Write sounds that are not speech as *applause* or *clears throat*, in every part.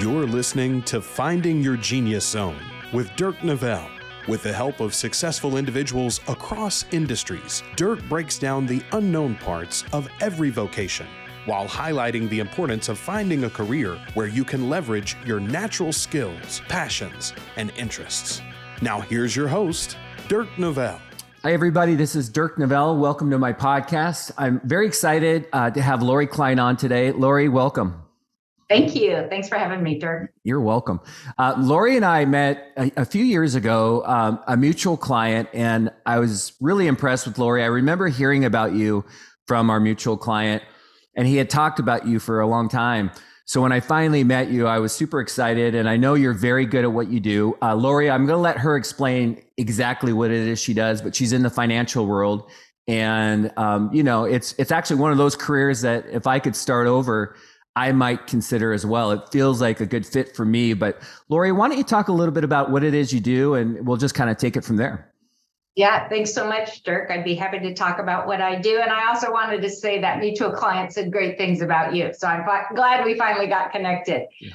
You're listening to Finding Your Genius Zone with Dirk Nevelle. With the help of successful individuals across industries, Dirk breaks down the unknown parts of every vocation while highlighting the importance of finding a career where you can leverage your natural skills, passions, and interests. Now, here's your host, Dirk Nevelle. Hi, everybody. This is Dirk Nevelle. Welcome to my podcast. I'm very excited uh, to have Laurie Klein on today. Laurie, welcome. Thank you. Thanks for having me, Dirk. You're welcome. Uh, Laurie and I met a, a few years ago, um, a mutual client, and I was really impressed with Laurie. I remember hearing about you from our mutual client, and he had talked about you for a long time. So when I finally met you, I was super excited, and I know you're very good at what you do. Uh, Laurie, I'm going to let her explain exactly what it is she does, but she's in the financial world, and um, you know, it's it's actually one of those careers that if I could start over I might consider as well. It feels like a good fit for me. But Laurie, why don't you talk a little bit about what it is you do and we'll just kind of take it from there. Yeah, thanks so much, Dirk. I'd be happy to talk about what I do. And I also wanted to say that mutual client said great things about you. So I'm fi- glad we finally got connected. Yeah.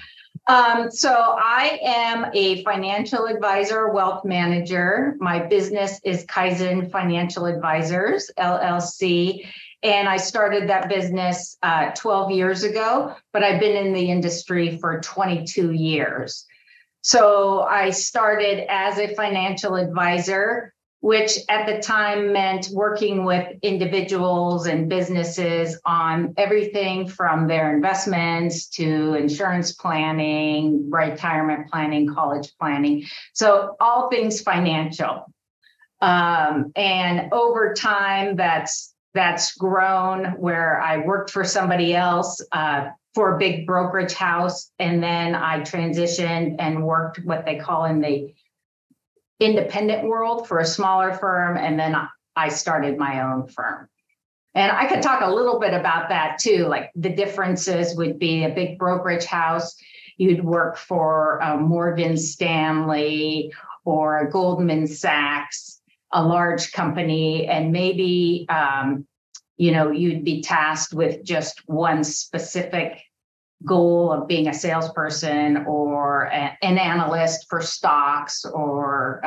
Um, so I am a financial advisor, wealth manager. My business is Kaizen Financial Advisors, LLC. And I started that business uh, 12 years ago, but I've been in the industry for 22 years. So I started as a financial advisor, which at the time meant working with individuals and businesses on everything from their investments to insurance planning, retirement planning, college planning. So all things financial. Um, and over time, that's that's grown where I worked for somebody else uh, for a big brokerage house. And then I transitioned and worked what they call in the independent world for a smaller firm. And then I started my own firm. And I could talk a little bit about that too. Like the differences would be a big brokerage house, you'd work for Morgan Stanley or Goldman Sachs a large company and maybe um, you know you'd be tasked with just one specific goal of being a salesperson or a, an analyst for stocks or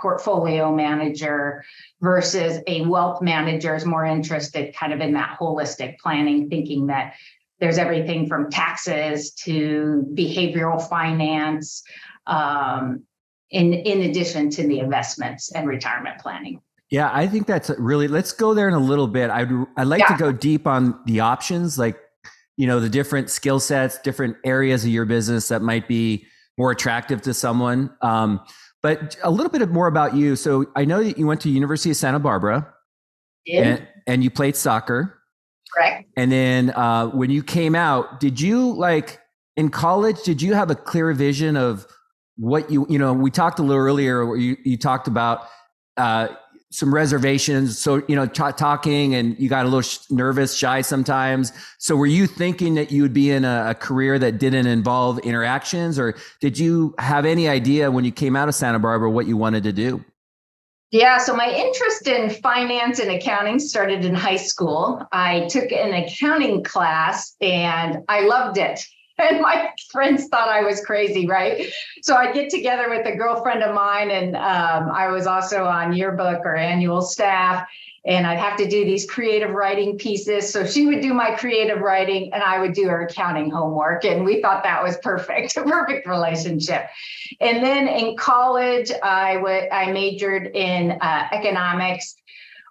portfolio manager versus a wealth manager is more interested kind of in that holistic planning thinking that there's everything from taxes to behavioral finance um, in in addition to the investments and retirement planning. Yeah, I think that's really. Let's go there in a little bit. I'd I'd like yeah. to go deep on the options, like you know the different skill sets, different areas of your business that might be more attractive to someone. Um, but a little bit more about you. So I know that you went to University of Santa Barbara, and, and, you played soccer. Correct. And then uh, when you came out, did you like in college? Did you have a clear vision of what you you know we talked a little earlier where you, you talked about uh, some reservations so you know t- talking and you got a little sh- nervous shy sometimes so were you thinking that you would be in a, a, career that didn't involve interactions or did you have any idea when you came out of santa barbara what you wanted to do yeah, so my interest in finance and accounting started in high school. I took an accounting class and I loved it. *laughs* and my friends thought I was crazy, right? So I'd get together with a girlfriend of mine, and um, I was also on yearbook or annual staff, and I'd have to do these creative writing pieces. So she would do my creative writing, and I would do her accounting homework, and we thought that was perfect, a *laughs* perfect relationship. And then in college, I would I majored in uh, economics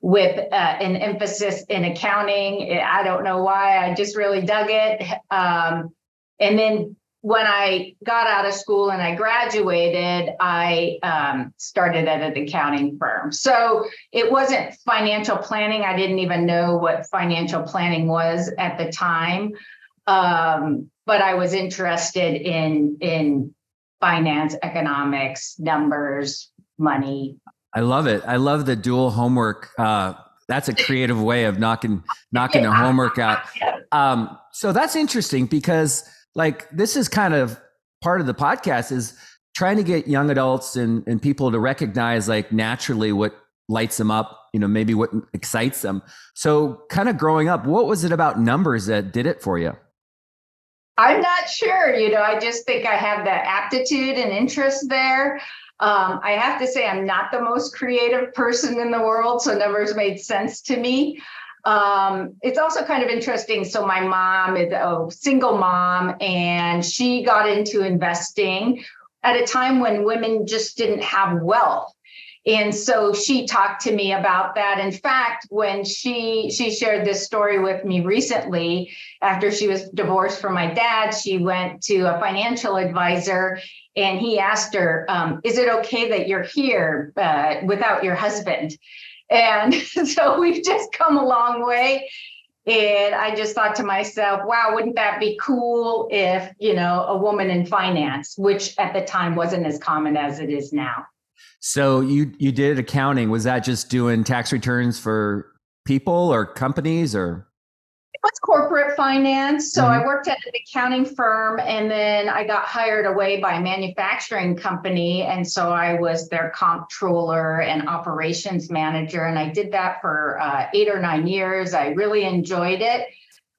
with uh, an emphasis in accounting. I don't know why, I just really dug it. Um, and then when I got out of school and I graduated, I um, started at an accounting firm. So it wasn't financial planning. I didn't even know what financial planning was at the time, um, but I was interested in in finance, economics, numbers, money. I love it. I love the dual homework. Uh, that's a creative way of knocking knocking yeah. the homework out. *laughs* Um, so that's interesting because like this is kind of part of the podcast is trying to get young adults and, and people to recognize like naturally what lights them up you know maybe what excites them so kind of growing up what was it about numbers that did it for you I'm not sure. You know, I just think I have that aptitude and interest there. Um, I have to say, I'm not the most creative person in the world, so numbers made sense to me. Um, it's also kind of interesting. So, my mom is a single mom, and she got into investing at a time when women just didn't have wealth. And so she talked to me about that. In fact when she she shared this story with me recently after she was divorced from my dad she went to a financial advisor and he asked her um, is it okay that you're here uh, without your husband and *laughs* so we've just come a long way and I just thought to myself, wow, wouldn't that be cool if, you know, a woman in finance, which at the time wasn't as common as it is now. So you you did accounting. Was that just doing tax returns for people or companies or? Was corporate finance. So mm-hmm. I worked at an accounting firm and then I got hired away by a manufacturing company. And so I was their comptroller and operations manager. And I did that for uh, eight or nine years. I really enjoyed it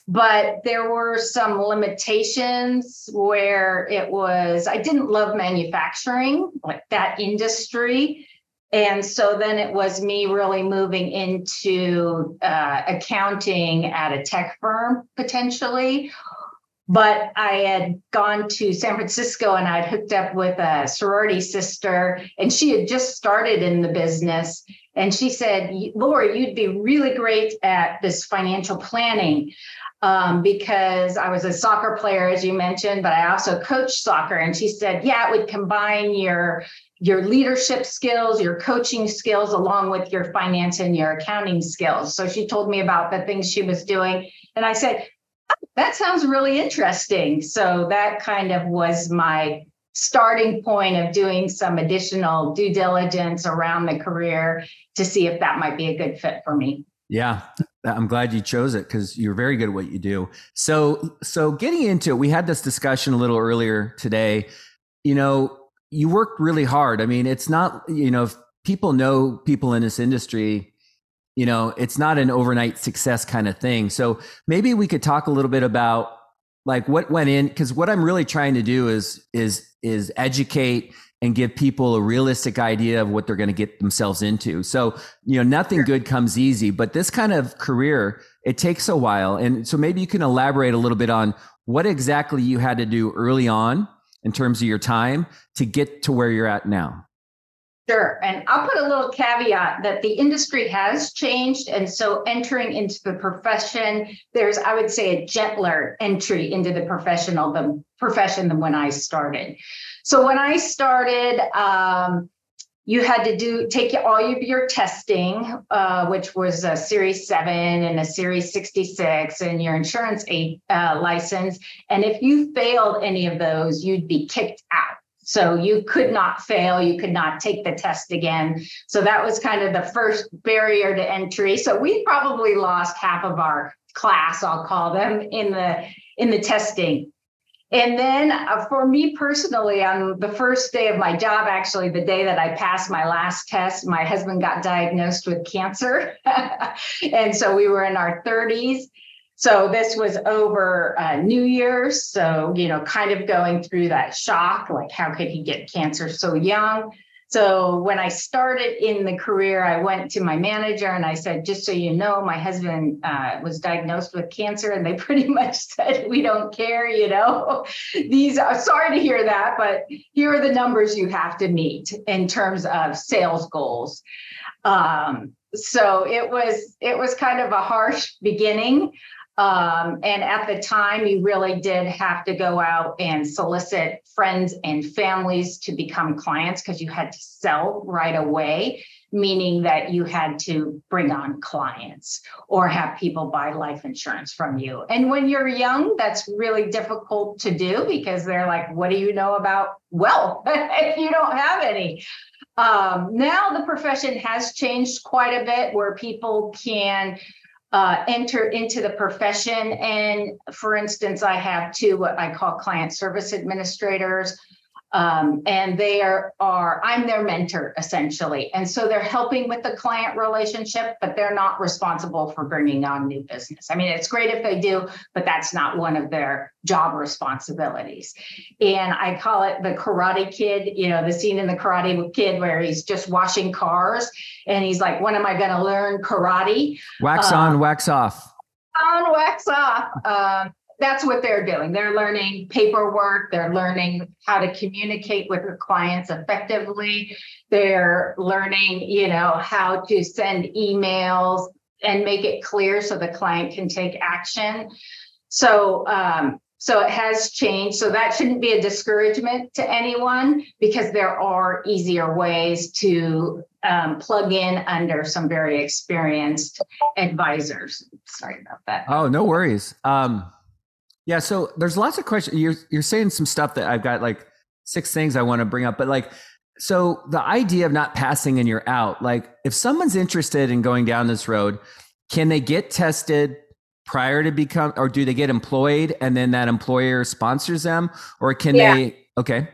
but there were some limitations where it was i didn't love manufacturing like that industry and so then it was me really moving into uh, accounting at a tech firm potentially. But i had gone to san francisco and i'd hooked up with a sorority sister and she had just started in the business. And she said laurie you'd be really great at this financial planning. Um, because I was a soccer player, as you mentioned, but I also coached soccer. And she said, yeah, it would combine your your leadership skills, your coaching skills, along with your finance and your accounting skills. So she told me about the things she was doing. And I said, oh, that sounds really interesting. So that kind of was my starting point of doing some additional due diligence around the career to see if that might be a good fit for me. Yeah, I'm glad you chose it because you're very good at what you do. So, so getting into it, we had this discussion a little earlier today. You know, you worked really hard. I mean, it's not, you know, if people know people in this industry, you know, it's not an overnight success kind of thing. So maybe we could talk a little bit about like what went in because what I'm really trying to do is is is educate and give people a realistic idea of what they're going to get themselves into. So, you know, nothing sure. good comes easy, but this kind of career, it takes a while. And so maybe you can elaborate a little bit on what exactly you had to do early on in terms of your time to get to where you're at now. Sure. And I'll put a little caveat that the industry has changed. And so entering into the profession, there's, I would say, a gentler entry into the professional the profession than when I started. So when I started, um, you had to do take all of your testing, uh, which was a Series Seven and a Series sixty six, and your insurance aid, uh, license. And if you failed any of those, you'd be kicked out. So you could not fail. You could not take the test again. So that was kind of the first barrier to entry. So we probably lost half of our class, I'll call them, in the in the testing. And then uh, for me personally, on the first day of my job, actually, the day that I passed my last test, my husband got diagnosed with cancer. *laughs* and so we were in our 30s. So this was over uh, New Year's. So, you know, kind of going through that shock like, how could he get cancer so young? So when I started in the career, I went to my manager and I said, just so you know, my husband uh, was diagnosed with cancer, and they *laughs* pretty much said, we don't care, you know. *laughs* These are sorry to hear that, but here are the numbers you have to meet in terms of sales goals. Um, so it was it was kind of a harsh beginning. Um, and at the time, you really did have to go out and solicit friends and families to become clients because you had to sell right away, meaning that you had to bring on clients or have people buy life insurance from you. And when you're young, that's really difficult to do because they're like, what do you know about wealth *laughs* if you don't have any? Um, now the profession has changed quite a bit where people can uh, enter into the profession. And for instance, I have two what I call client service administrators. Um, and they are, are, I'm their mentor essentially. And so they're helping with the client relationship, but they're not responsible for bringing on new business. I mean, it's great if they do, but that's not one of their job responsibilities. And I call it the karate kid, you know, the scene in the karate kid where he's just washing cars and he's like, when am I going to learn karate? Wax on, um, wax off. On, wax off. Um, that's what they're doing. They're learning paperwork. They're learning how to communicate with their clients effectively. They're learning, you know, how to send emails and make it clear so the client can take action. So, um, so it has changed. So that shouldn't be a discouragement to anyone because there are easier ways to um, plug in under some very experienced advisors. Sorry about that. Oh, no worries. Um, yeah, so there's lots of questions. You're you're saying some stuff that I've got like six things I want to bring up, but like so the idea of not passing and you're out, like if someone's interested in going down this road, can they get tested prior to become or do they get employed and then that employer sponsors them or can yeah. they okay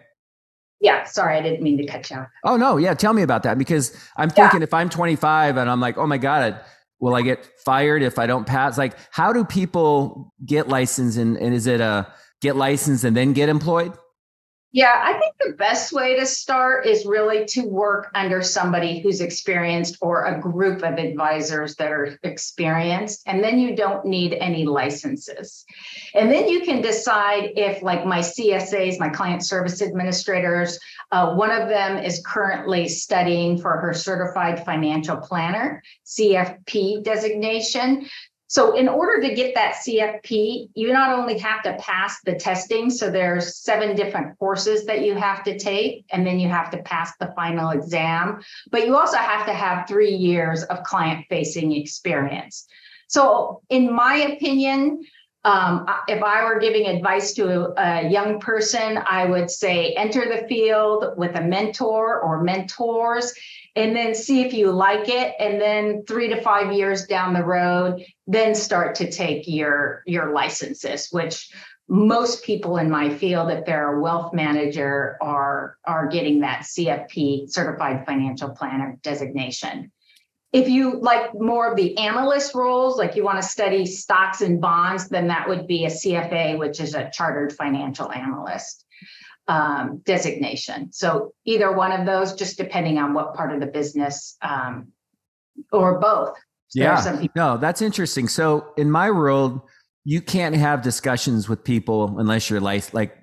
yeah sorry i didn't mean to cut you off oh no yeah tell me about that because i'm thinking yeah. if i'm 25 and i'm like oh my god will I get fired if I don't pass? Like, how do people get licensed and, and is it a get licensed and then get employed? Yeah, I think the best way to start is really to work under somebody who's experienced or a group of advisors that are experienced. And then you don't need any licenses. And then you can decide if, like my CSAs, my client service administrators, uh, one of them is currently studying for her certified financial planner, CFP designation. So in order to get that CFP, you not only have to pass the testing, so there's seven different courses that you have to take, and then you have to pass the final exam, but you also have to have three years of client facing experience. So in my opinion, um, if I were giving advice to a, a, young person, I would say enter the field with a mentor or mentors and then see if you like it and then 3 to 5 years down the road then start to take your your licenses which most people in my field if they're a wealth manager are are getting that CFP certified financial planner designation. If you like more of the analyst roles like you want to study stocks and bonds then that would be a CFA which is a chartered financial analyst um, designation. So either one of those, just depending on what part of the business um, or both. yeah. No, that's interesting. So in my world, you can't have discussions with people unless you're like like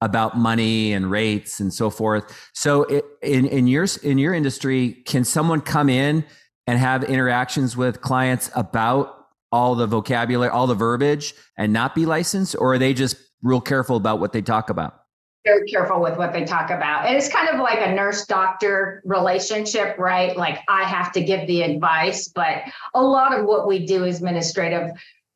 about money and rates and so forth. So it, in in your in your industry, can someone come in and have interactions with clients about all the vocabulary, all the verbiage, and not be licensed, or are they just real careful about what they talk about? Very careful with what they talk about. And it's kind of like a nurse doctor relationship, right? Like I have to give the advice, but a lot of what we do is administrative.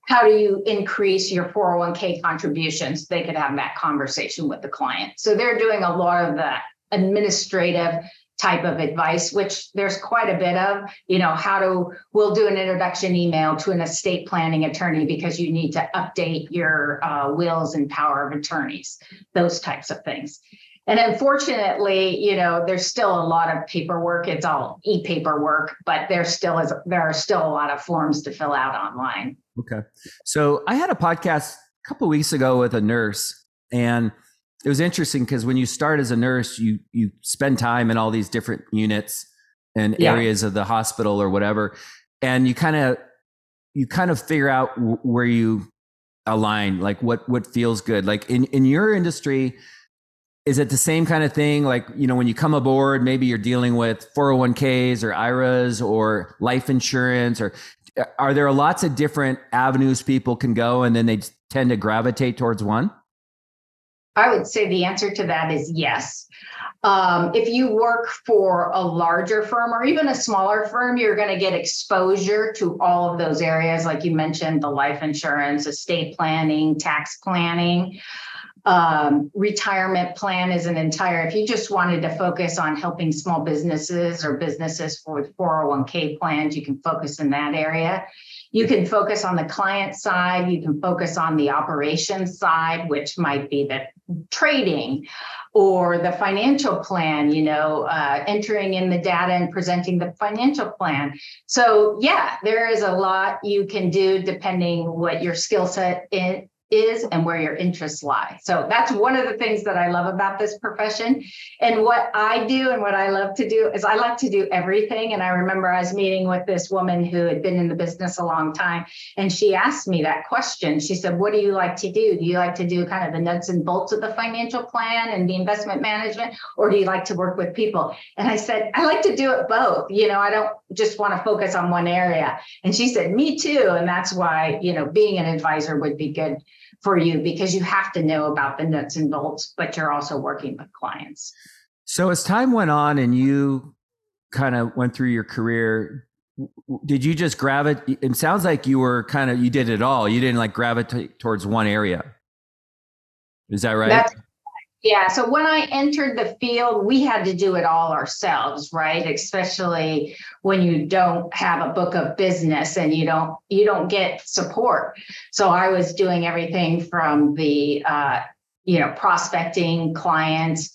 How do you increase your 401k contributions? They could have that conversation with the client. So they're doing a lot of the administrative type of advice, which there's quite a bit of, you know, how to, we'll do an introduction email to an estate planning attorney because you need to update your uh, wills and power of attorneys, those types of things. And unfortunately, you know, there's still a lot of paperwork. It's all e-paperwork, but there still is there are still a lot of forms to fill out online. Okay. So I had a podcast a couple weeks ago with a nurse and it was interesting because when you start as a nurse, you you spend time in all these different units and yeah. areas of the hospital or whatever, and you kind of you kind of figure out w- where you align, like what what feels good. Like in in your industry, is it the same kind of thing? Like you know, when you come aboard, maybe you're dealing with 401ks or IRAs or life insurance, or are there lots of different avenues people can go, and then they tend to gravitate towards one? I would say the answer to that is yes. Um, if you work for a larger firm or even a smaller firm, you're going to get exposure to all of those areas, like you mentioned the life insurance, estate planning, tax planning. Um, retirement plan is an entire, if you just wanted to focus on helping small businesses or businesses for 401k plans, you can focus in that area. You can focus on the client side, you can focus on the operations side, which might be the trading or the financial plan, you know, uh, entering in the data and presenting the financial plan. So, yeah, there is a lot you can do depending what your skill set is and where your interests lie. So that's one of the things that I love about this profession. And what I do and what I love to do is I like to do everything. And I remember I was meeting with this woman who had been in the business a long time. And she asked me that question. She said, What do you like to do? Do you like to do kind of the nuts and bolts of the financial plan and the investment management? Or do you like to work with people? And I said, I like to do it both. You know, I don't just want to focus on one area. And she said, Me too. And that's why, you know, being an advisor would be good for you because you have to know about the nuts and bolts, but you're also working with clients. So as time went on and you kind of went through your career, did you just gravitate? It sounds like you were kind of you did it all. You didn't like gravitate towards one area. Is that right? That's yeah. So when I entered the field, we had to do it all ourselves, right? Especially when you don't have a book of business and you don't you don't get support. So I was doing everything from the uh, you know prospecting clients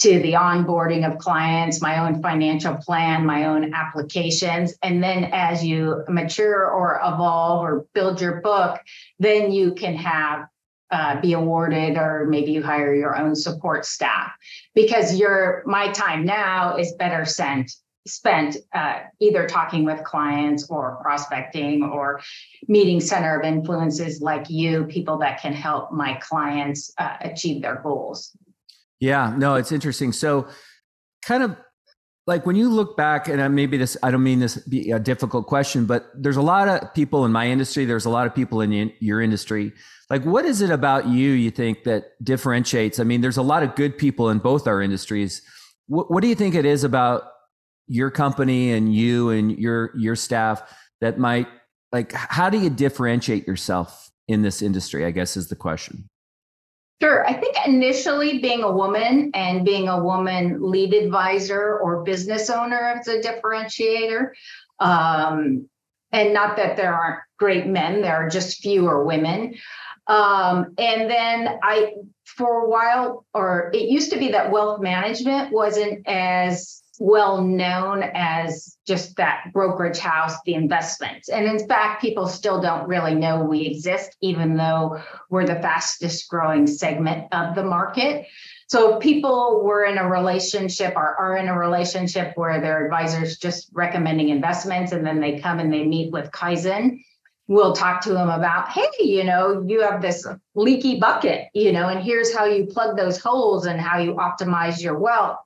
to the onboarding of clients, my own financial plan, my own applications. And then as you mature or evolve or build your book, then you can have uh, be awarded or maybe you hire your own support staff. Because your my time now is better sent spent uh, either talking with clients or prospecting or meeting center of influences like you people that can help my clients uh, achieve their goals. Yeah no it's interesting. So kind of like when you look back and maybe this i don't mean this be a difficult question but there's a lot of people in my industry there's a lot of people in your industry. Like what is it about you you think that differentiates? I mean there's a lot of good people in both our industries. What, what do you think it is about your company and you and your your staff that might like how do you differentiate yourself in this industry i guess is the question Sure. I think initially being a woman and being a woman lead advisor or business owner is a differentiator. Um, and not that there aren't great men, there are just fewer women. Um, and then I, for a while, or it used to be that wealth management wasn't as well known as just that brokerage house, the investments. And in fact, people still don't really know we exist, even though we're the fastest growing segment of the market. So if people were in a relationship or are in a relationship where their advisors just recommending investments and then they come and they meet with Kaizen, we'll talk to them about, hey, you know, you have this leaky bucket, you know, and here's how you plug those holes and how you optimize your wealth.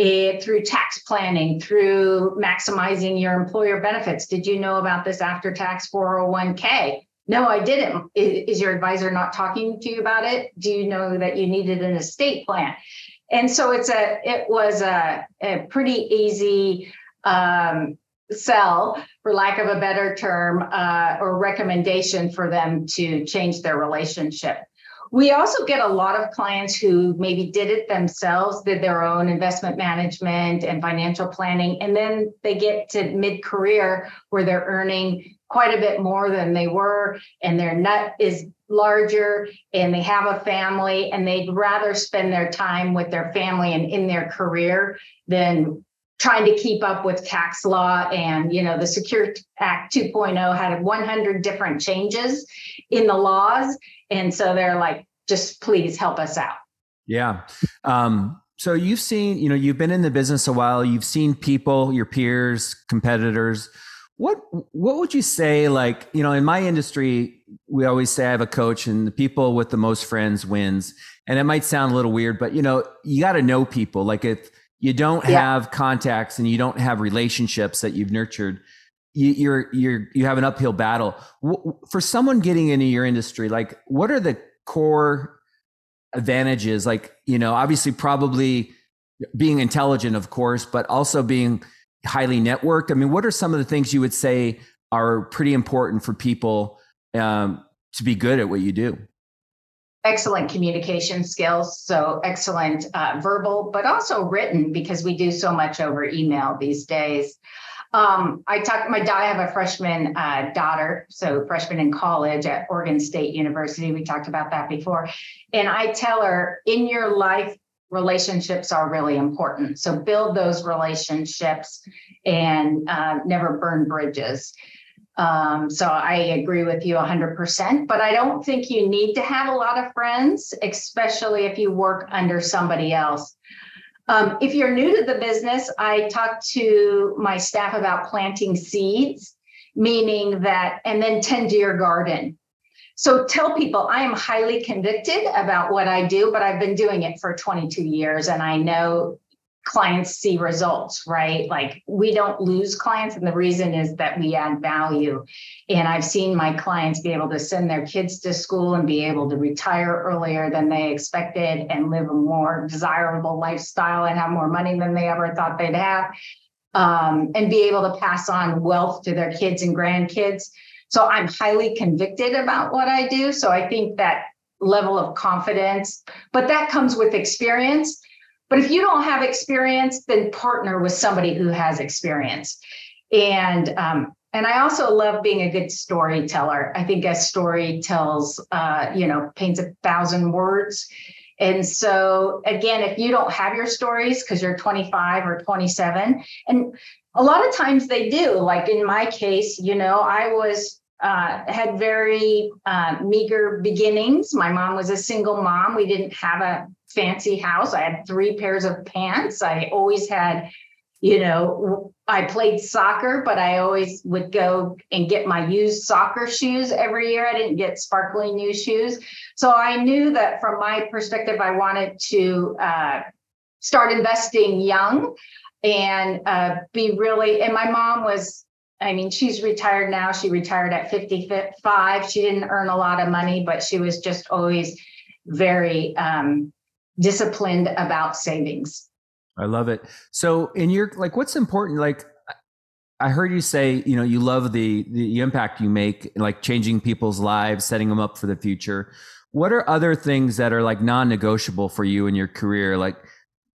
It, eh, through tax planning, through maximizing your employer benefits. Did you know about this after tax 401k? No, I didn't. Is, your advisor not talking to you about it? Do you know that you needed an estate plan? And so it's a it was a, a pretty easy um, sell, for lack of a better term, uh, or recommendation for them to change their relationship. We also get a lot of clients who maybe did it themselves, did their own investment management and financial planning, and then they get to mid career where they're earning quite a bit more than they were, and their nut is larger, and they have a family, and they'd rather spend their time with their family and in their career than trying to keep up with tax law and you know the secure act 2.0 had 100 different changes in the laws. And so they're like just please help us out. Yeah. Um, so you've seen you know you've been in the business a while. You've seen people your peers competitors. What what would you say like you know in my industry we always say i have a coach and the people with the most friends wins. And it might sound a little weird but you know you got to know people. Like if you don't yeah. have contacts and you don't have relationships that you've nurtured you, you're you're you have an uphill battle. For someone getting into your industry like what are the core advantages? Like you know obviously probably being intelligent of course but also being highly networked. I mean what are some of the things you would say are pretty important for people um, to be good at what you do excellent communication skills. So excellent uh, verbal, but also written because we do so much over email these days. Um, I talked my I have a freshman uh, daughter, so freshman in college at Oregon State University. We talked about that before, and I tell her in your life relationships are really important. So build those relationships and uh, never burn bridges. Um, so I agree with you 100%, but I don't think you need to have a lot of friends, especially if you work under somebody else. Um, if you're new to the business, I talk to my staff about planting seeds, meaning that, and then tend to your garden. So tell people I am highly convicted about what I do, but I've been doing it for 22 years and I know clients see results, right? Like we don't lose clients. And the reason is that we add value. And I've seen my clients be able to send their kids to school and be able to retire earlier than they expected and live a more desirable lifestyle and have more money than they ever thought they'd have. Um, and be able to pass on wealth to their kids and grandkids. So I'm highly convicted about what I do. So I think that level of confidence, but that comes with experience but if you don't have experience, then partner with somebody who has experience. And um, and I also love being a good storyteller. I think a story tells, uh, you know, paints a thousand words. And so, again, if you don't have your stories because you're 25 or 27, and a lot of times they do, like in my case, you know, I was uh, had very uh, meager beginnings. My mom was a single mom. We didn't have a fancy house. I had three pairs of pants. I always had, you know, I played soccer, but I always would go and get my used soccer shoes every year. I didn't get sparkly new shoes. So I knew that from my perspective, I wanted to uh, start investing young and uh, be really, and my mom was I mean, she's retired now. She retired at 55. She didn't earn a lot of money, but she was just always very um, disciplined about savings. I love it. So, in your like, what's important? Like, I heard you say, you know, you love the the impact you make, like changing people's lives, setting them up for the future. What are other things that are like non-negotiable for you in your career? Like,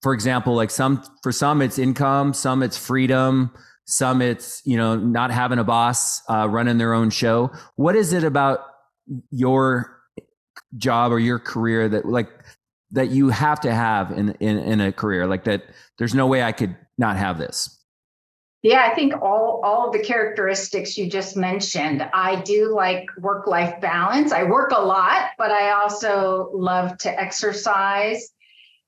for example, like some for some it's income, some it's freedom, some it's you know not having a boss uh, running their own show what is it about your job or your career that like that you have to have in, in in a career like that there's no way i could not have this yeah i think all all of the characteristics you just mentioned i do like work life balance i work a lot but i also love to exercise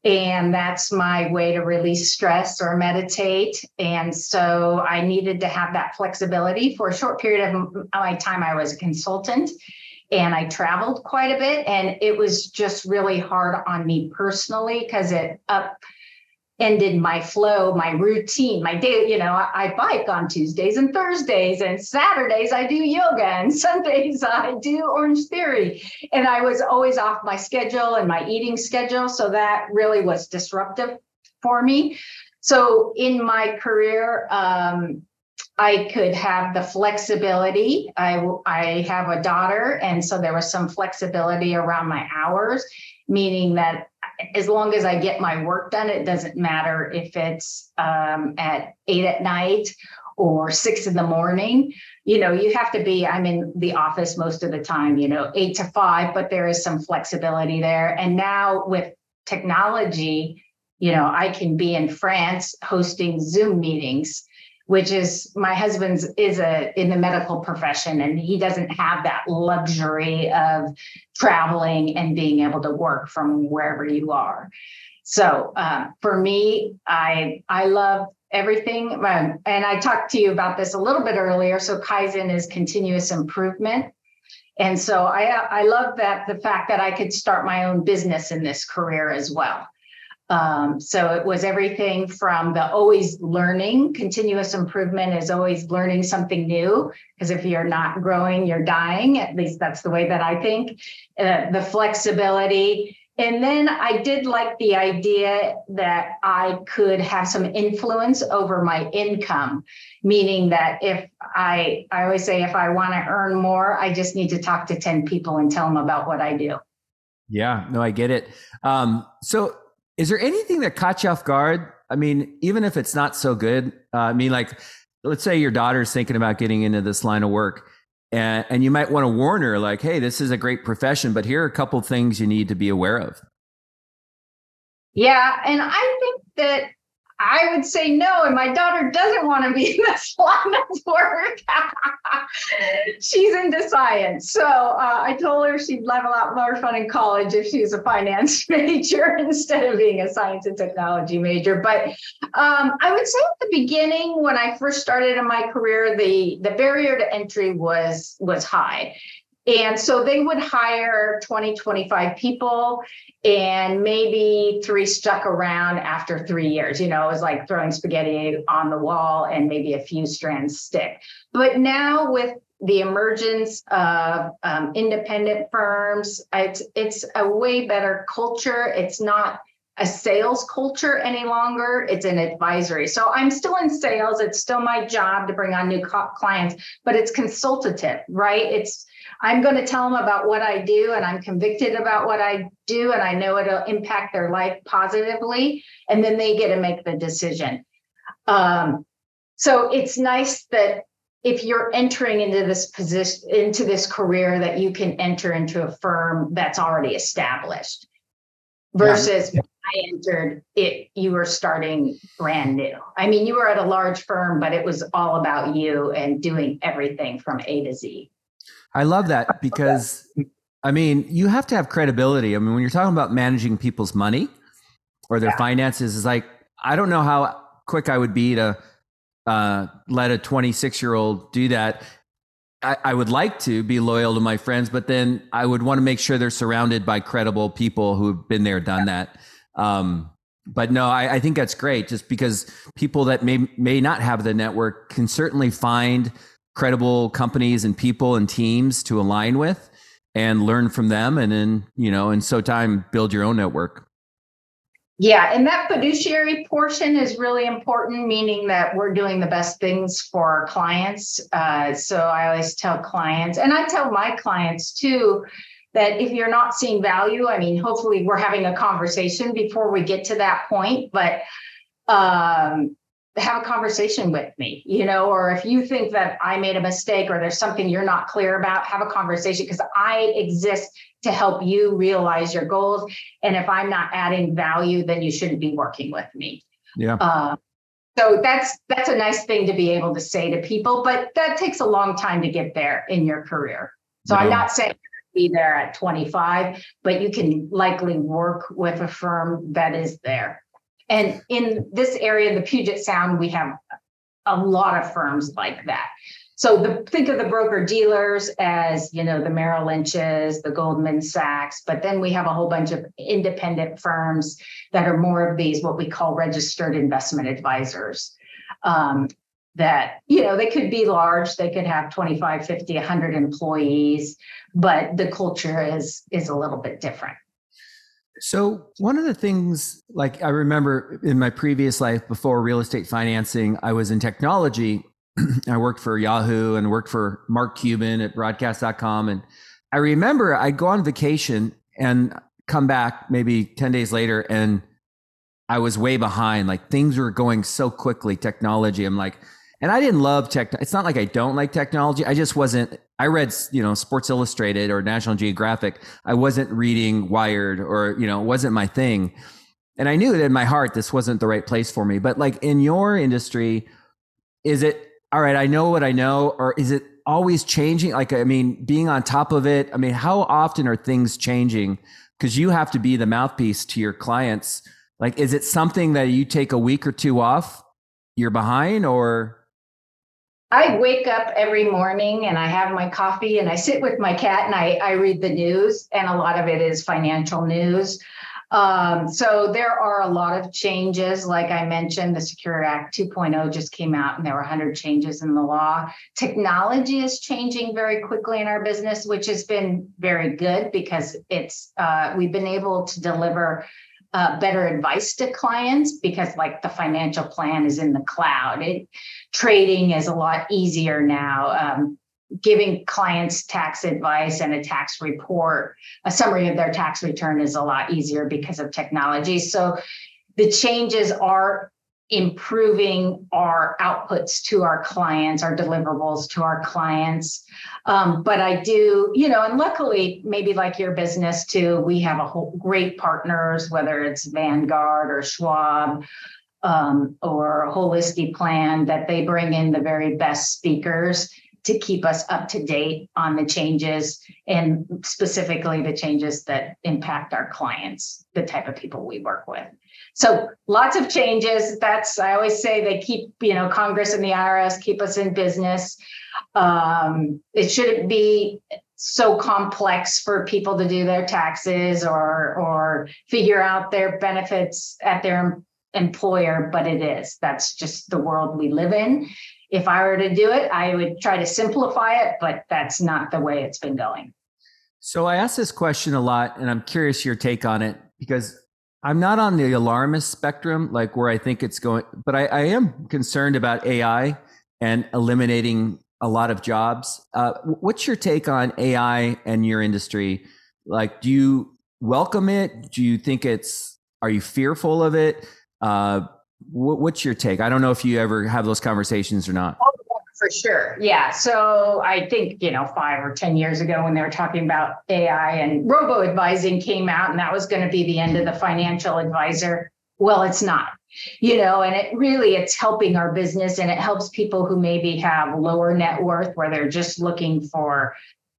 and that's my way to release stress or meditate. And so I needed to have that flexibility for a short period of my time. I was a consultant and I traveled quite a bit, and it was just really hard on me personally because it up ended my flow, my routine, my day. You know, I, I, bike on Tuesdays and Thursdays, and Saturdays I do yoga, and *laughs* Sundays I do Orange Theory. And I was always off my schedule and my eating schedule. So that really was disruptive for me. So in my career, um, I could have the flexibility. I, I have a daughter, and so there was some flexibility around my hours, meaning that as long as I get my work done, it doesn't matter if it's um, at eight at night or six in the morning. You know, you have to be, I'm in the office most of the time, you know, eight to five, but there is some flexibility there. And now with technology, you know, I can be in France hosting Zoom meetings which is my husband's is a in the medical profession and he doesn't have that luxury of traveling and being able to work from wherever you are. So uh, for me i i love everything. Um, and i talked to you about this a little bit earlier. So kaizen is continuous improvement. And so i i love that the fact that i could start my own business in this career as well um, so it was everything from the always learning, continuous improvement is always learning something new. Because if you're not growing, you're dying. At least that's the way that I think. Uh, the flexibility. And then I did like the idea that I could have some influence over my income, meaning that if I, I always say, if I want to earn more, I just need to talk to 10 people and tell them about what I do. Yeah, no, I get it. Um, so is there anything that caught you off guard? I mean, even if it's not so good, uh, I mean, like let's say your daughter's thinking about getting into this line of work and, and you might want to warn her like hey this is a great profession but here are a couple things you need to be aware of yeah and i think that I would say no, and my daughter doesn't want to be in this *laughs* line of work. She's into science. So uh, I told her she'd have a lot more fun in college if she was a finance *laughs* major instead of being a science and technology major. But um, I would say at the beginning, when I first started in my career, the, the barrier to entry was was high. And so they would hire 20, 25 people, and maybe three stuck around after three years. You know, it was like throwing spaghetti on the wall and maybe a few strands stick. But now with the emergence of um, independent firms, it's, it's a way better culture. It's not a sales culture any longer. It's an advisory. So I'm still in sales. It's still my job to bring on new clients, but it's consultative, right? It's I'm going to tell them about what I do and I'm convicted about what I do and I know it'll impact their life positively. And then they get to make the decision. Um, so it's nice that if you're entering into this position, into this career, that you can enter into a firm that's already established versus yeah. I entered it, you were starting brand new. I mean, you were at a large firm, but it was all about you and doing everything from A to Z. I love that because I mean, you have to have credibility. I mean, when you're talking about managing people's money or their yeah. finances, is like I don't know how quick I would be to uh, let a 26 year old do that. I, I, would like to be loyal to my friends, but then I would want to make sure they're surrounded by credible people who've been there, done that. Um, but no, I, I, think that's great. Just because people that may may not have the network can certainly find credible companies and people and teams to align with and learn from them and then you know in so time build your own network yeah and that fiduciary portion is really important meaning that we're doing the best things for our clients uh, so i always tell clients and i tell my clients too that if you're not seeing value i mean hopefully we're having a conversation before we get to that point but um, have a conversation with me, you know, or if you think that I made a mistake or there's something you're not clear about, have a conversation because I exist to help you realize your goals. And if I'm not adding value, then you shouldn't be working with me. Yeah. Uh, so that's that's a nice thing to be able to say to people, but that takes a long time to get there in your career. So no. I'm not saying be there at 25, but you can likely work with a firm that is there. And in this area, the Puget Sound, we have a lot of firms like that. So the, think of the broker dealers as you know the Merrill Lynch's, the Goldman Sachs, but then we have a whole bunch of independent firms that are more of these what we call registered investment advisors. Um, that you know they could be large they could have 25 50 100 employees but the culture is is a little bit different so, one of the things, like I remember in my previous life before real estate financing, I was in technology. *clears throat* I worked for Yahoo and worked for Mark Cuban at broadcast.com. And I remember I'd go on vacation and come back maybe 10 days later and I was way behind. Like things were going so quickly, technology. I'm like, and I didn't love tech. It's not like I don't like technology. I just wasn't. I read, you know, Sports Illustrated or National Geographic. I wasn't reading Wired or you know, it wasn't my thing. And I knew that in my heart this wasn't the right place for me. But like in your industry, is it all right? I know what I know, or is it always changing? Like, I mean, being on top of it. I mean, how often are things changing? Because you have to be the mouthpiece to your clients. Like, is it something that you take a week or two off? You're behind, or I wake up every morning and I have my coffee and I sit with my cat and I, I read the news, and a lot of it is financial news. Um, so there are a lot of changes. Like I mentioned, the Secure Act 2.0 just came out and there were 100 changes in the law. Technology is changing very quickly in our business, which has been very good because it's uh, we've been able to deliver uh, better advice to clients because like the financial plan is in the cloud. It, trading is a lot easier now. Um, giving clients tax advice and a tax report a summary of their tax return is a lot easier because of technology. So the changes are improving our outputs to our clients, our deliverables to our clients. Um, but I do, you know, and luckily, maybe like your business too, we have a whole great partners, whether it's Vanguard or Schwab um, or Holistiplan, that they bring in the very best speakers to keep us up to date on the changes and specifically the changes that impact our clients, the type of people we work with. So lots of changes. That's I always say they keep you know Congress and the IRS keep us in business. Um, it shouldn't be so complex for people to do their taxes or or figure out their benefits at their employer, but it is. That's just the world we live in. If I were to do it, I would try to simplify it, but that's not the way it's been going. So I ask this question a lot, and I'm curious your take on it because I'm not on the alarmist spectrum, like where I think it's going, but I, I am concerned about AI and eliminating a lot of jobs. Uh, what's your take on AI and your industry? Like, do you welcome it? Do you think it's, are you fearful of it? Uh, what's your take? I don't know if you ever have those conversations or not. Oh, for sure. Yeah. So I think, you know, five or 10 years ago when they were talking about AI and robo advising came out, and that was going to be the end of the financial advisor. Well, it's not, you know, and it really it's helping our business and it helps people who maybe have lower net worth where they're just looking for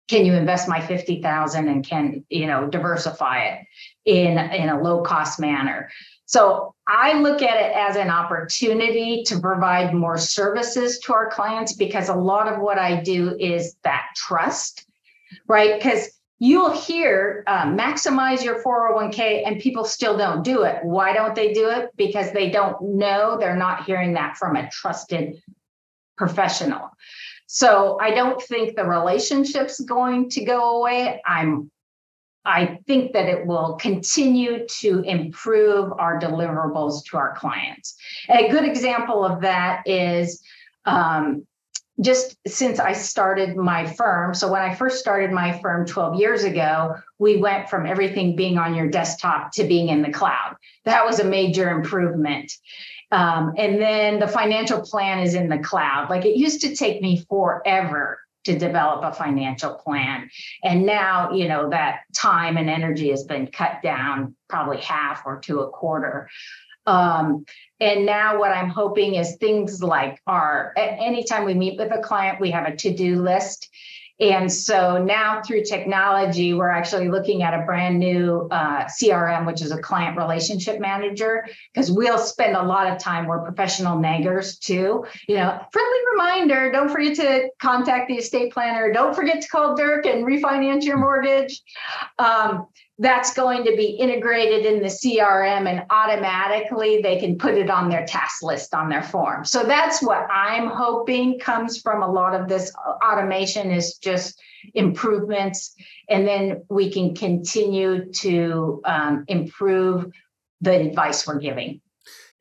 can you invest my 50,000 and can, you know, diversify it in in a low cost manner. So I look at it as an opportunity to provide more services to our clients because a lot of what I do is that trust, right? Because you'll hear uh, maximize your 401k and people still don't do it. Why don't they do it? Because they don't know, they're not hearing that from a trusted professional. So I don't think the relationship's going to go away. I'm I think that it will continue to improve our deliverables to our clients. A good example of that is um, just since I started my firm. So, when I first started my firm 12 years ago, we went from everything being on your desktop to being in the cloud. That was a major improvement. Um, and then the financial plan is in the cloud. Like it used to take me forever to develop a financial plan. And now, you know, that time and energy has been cut down probably half or to a quarter. Um, and now what I'm hoping is things like our anytime we meet with a client, we have a to-do list and so now through technology, we're actually looking at a brand new uh, CRM, which is a client relationship manager, because we'll spend a lot of time, we're professional naggers too. You know, friendly reminder don't forget to contact the estate planner. Don't forget to call Dirk and refinance your mortgage. Um, that's going to be integrated in the CRM and automatically they can put it on their task list on their form. So that's what I'm hoping comes from a lot of this automation is just improvements. And then we can continue to um, improve the advice we're giving.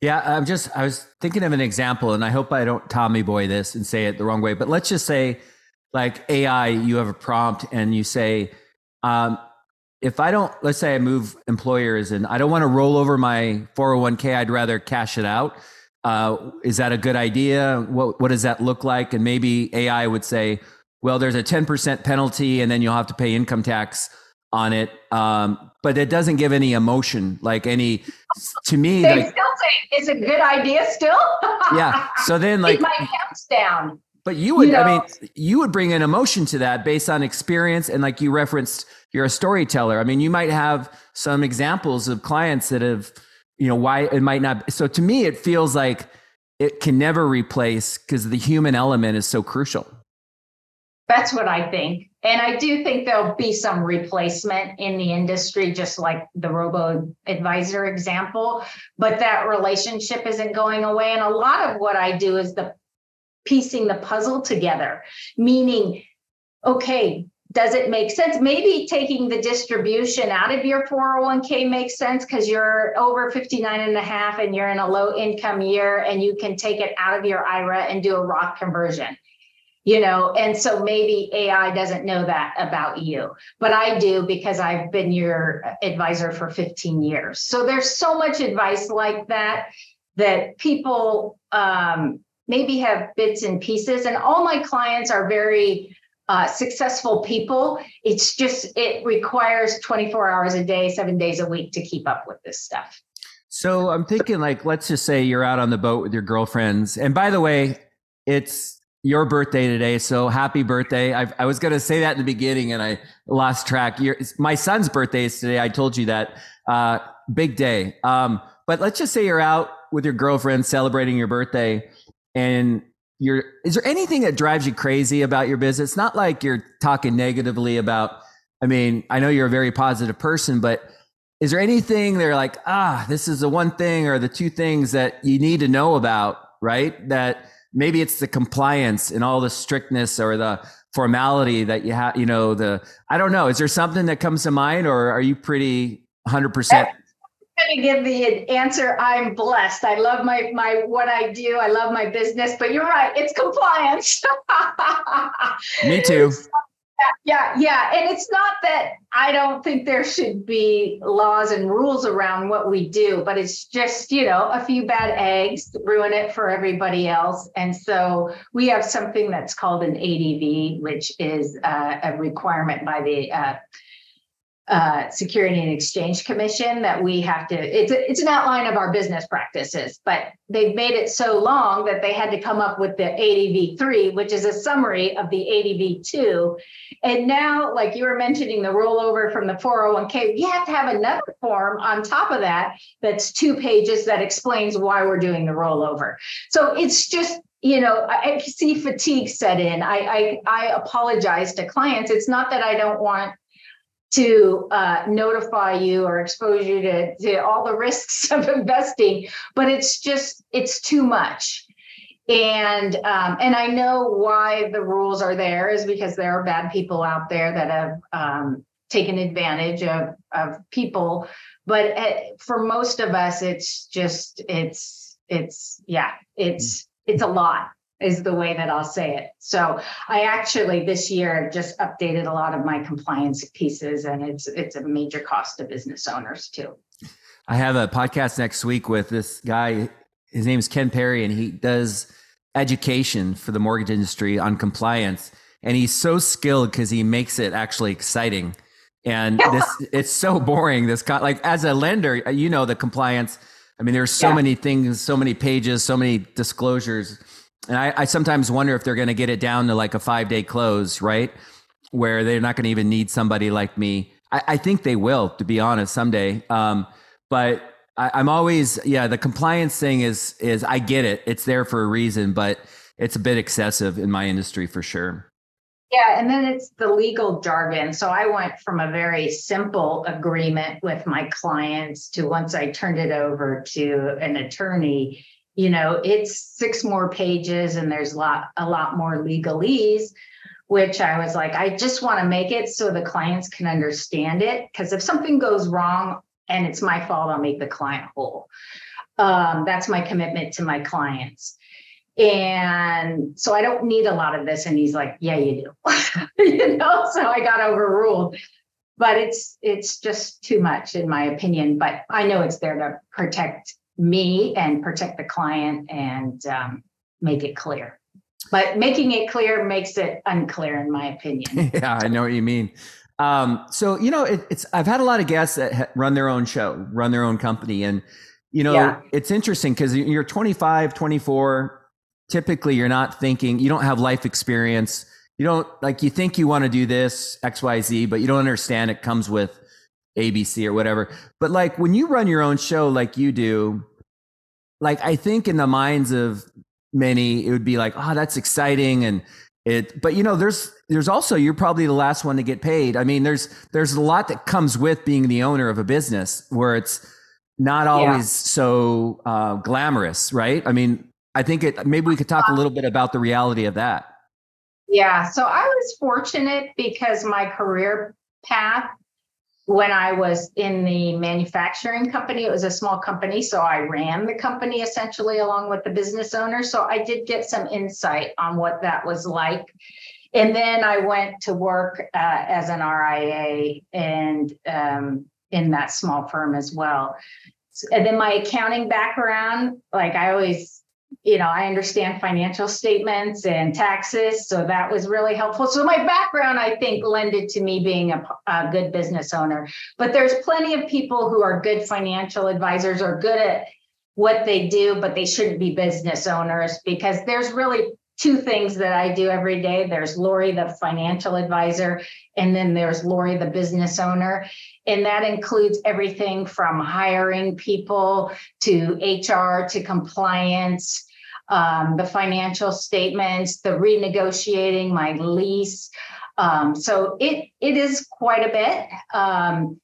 Yeah, I'm just, I was thinking of an example and I hope I don't Tommy boy this and say it the wrong way, but let's just say like AI, you have a prompt and you say, um, if I don't, let's say I move employers and I don't want to roll over my 401k, I'd rather cash it out. Uh, is that a good idea? What, what does that look like? And maybe AI would say, well, there's a 10% penalty and then you'll have to pay income tax on it. Um, but it doesn't give any emotion, like any, to me. They like, still say it's a good idea still. *laughs* yeah. So then like. my accounts down. But you would, you know, I mean, you would bring an emotion to that based on experience. And like you referenced, you're a storyteller. I mean, you might have some examples of clients that have, you know, why it might not. So to me, it feels like it can never replace because the human element is so crucial. That's what I think. And I do think there'll be some replacement in the industry, just like the robo advisor example, but that relationship isn't going away. And a lot of what I do is the piecing the puzzle together, meaning, okay, does it make sense? Maybe taking the distribution out of your 401k makes sense because you're over 59 and a half and you're in a low income year and you can take it out of your IRA and do a Roth conversion. You know, and so maybe AI doesn't know that about you, but I do because I've been your advisor for 15 years. So there's so much advice like that that people um, maybe have bits and pieces. And all my clients are very uh, successful people. It's just, it requires 24 hours a day, seven days a week to keep up with this stuff. So I'm thinking, like, let's just say you're out on the boat with your girlfriends. And by the way, it's your birthday today. So happy birthday. I, I was going to say that in the beginning and I lost track. Your, my son's birthday is today. I told you that. Uh, big day. Um, but let's just say you're out with your girlfriend celebrating your birthday and is there anything that drives you crazy about your business? Not like you're talking negatively about, I mean, I know you're a very positive person, but is there anything they're like, ah, this is the one thing or the two things that you need to know about, right? That maybe it's the compliance and all the strictness or the formality that you have, you know, the, I don't know. Is there something that comes to mind or are you pretty 100%? Going to give the answer i'm blessed i love my my what i do i love my business but you're right it's compliance *laughs* me too yeah, yeah. And it's not that I don't think there should be laws and rules around what we do, but it's just, you know, a few bad eggs ruin it for everybody else. And so we have something that's called an ADV, which is uh, a requirement by the uh, uh, Security and Exchange Commission that we have to, it's, it's an outline of our business practices, but they've made it so long that they had to come up with the ADV3, which is a summary of the ADV2. And now, like you were mentioning, the rollover from the 401k, you have to have another form on top of that that's two pages that explains why we're doing the rollover. So it's just you know, I see fatigue set in. I, I I apologize to clients. It's not that I don't want to uh, notify you or expose you to, to all the risks *laughs* of investing, but it's just, it's too much. And um, and I know why the rules are there is because there are bad people out there that have um, taken advantage of of people. But at, for most of us, it's just it's it's yeah it's it's a lot is the way that I'll say it. So I actually this year just updated a lot of my compliance pieces and it's it's a major cost to business owners too. I have a podcast next week with this guy. His name is Ken Perry and he does education for the mortgage industry on compliance. And he's so skilled because he makes it actually exciting. And *laughs* this it's so boring. This like as a lender, uh, you know the compliance. I mean, there's so yeah. many things, so many pages, so many disclosures and I, I sometimes wonder if they're going to get it down to like a five day close, right? Where they're not going to even need somebody like me. I, I, think they will, to be honest, someday. Um, but I, am always, yeah, the compliance thing is, is I get it. It's there for a reason, but it's a bit excessive in my industry for sure. Yeah, and then it's the legal jargon. So I went from a very simple agreement with my clients to once I turned it over to an attorney, you know it's six more pages and there's a lot a lot more legalese which i was like i just want to make it so the clients can understand it. Because if something goes wrong and it's my fault i'll make the client whole. Um, that's my commitment to my clients. And so i don't need a lot of this. And he's like yeah you do. *laughs* You know so i got overruled. But it's it's just too much in my opinion. But i know it's there to protect me and protect the client and um, make it clear. But making it clear makes it unclear, in my opinion. *laughs* yeah, I know what you mean. Um, so you know, it, it's I've had a lot of guests that run their own show, run their own company, and you know, yeah. it's interesting because you're 25, 24. Typically, you're not thinking, you don't have life experience. You don't like you think you want to do this X, Y, Z, but you don't understand it comes with ABC or whatever. But like when you run your own show like you do, like I think in the minds of many, it would be like, oh, that's exciting. And it, but you know, there's, there's also, you're probably the last one to get paid. I mean, there's, there's a lot that comes with being the owner of a business where it's not always yeah. so uh, glamorous, right? I mean, I think it, maybe we could talk a little bit about the reality of that. Yeah. So I was fortunate because my career path when I was in the manufacturing company, it was a small company. So I ran the company essentially along with the business owner. So I did get some insight on what that was like. And then I went to work uh, as an RIA and um, in that small firm as well. and then my accounting background, like I always, you know, I understand financial statements and taxes. So that was really helpful. So my background, I think, lended to me being a, a good business owner. But there's plenty of people who are good financial advisors or good at what they do, but they shouldn't be business owners because there's really two things that I do every day. There's Laurie, the financial advisor, and then there's Laurie, the business owner. And that includes everything from hiring people to HR to compliance, um, the financial statements, the renegotiating my lease. Um, so it it is quite a bit. Um,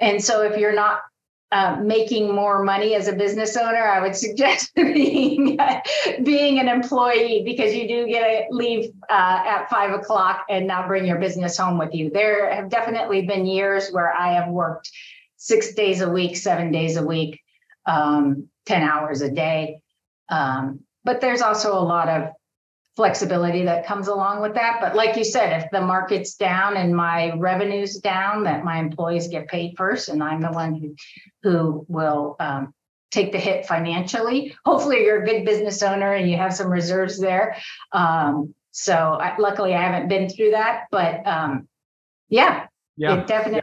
and so if you're not uh, making more money as a business owner, I would *laughs* suggest being being an employee because you do get to leave uh, at five o'clock and not bring your business home with you. There have definitely been years where I have worked six days a week, seven days a week, um, ten hours a day. Um, but there's also a lot of flexibility that comes along with that. But like you said, if the market's down and my revenue's down, that my employees get paid first, and I'm the one who who will um, take the hit financially. Hopefully, you're a good business owner and you have some reserves there. Um, so I, luckily, I haven't been through that, but um, yeah, yeah, it definitely.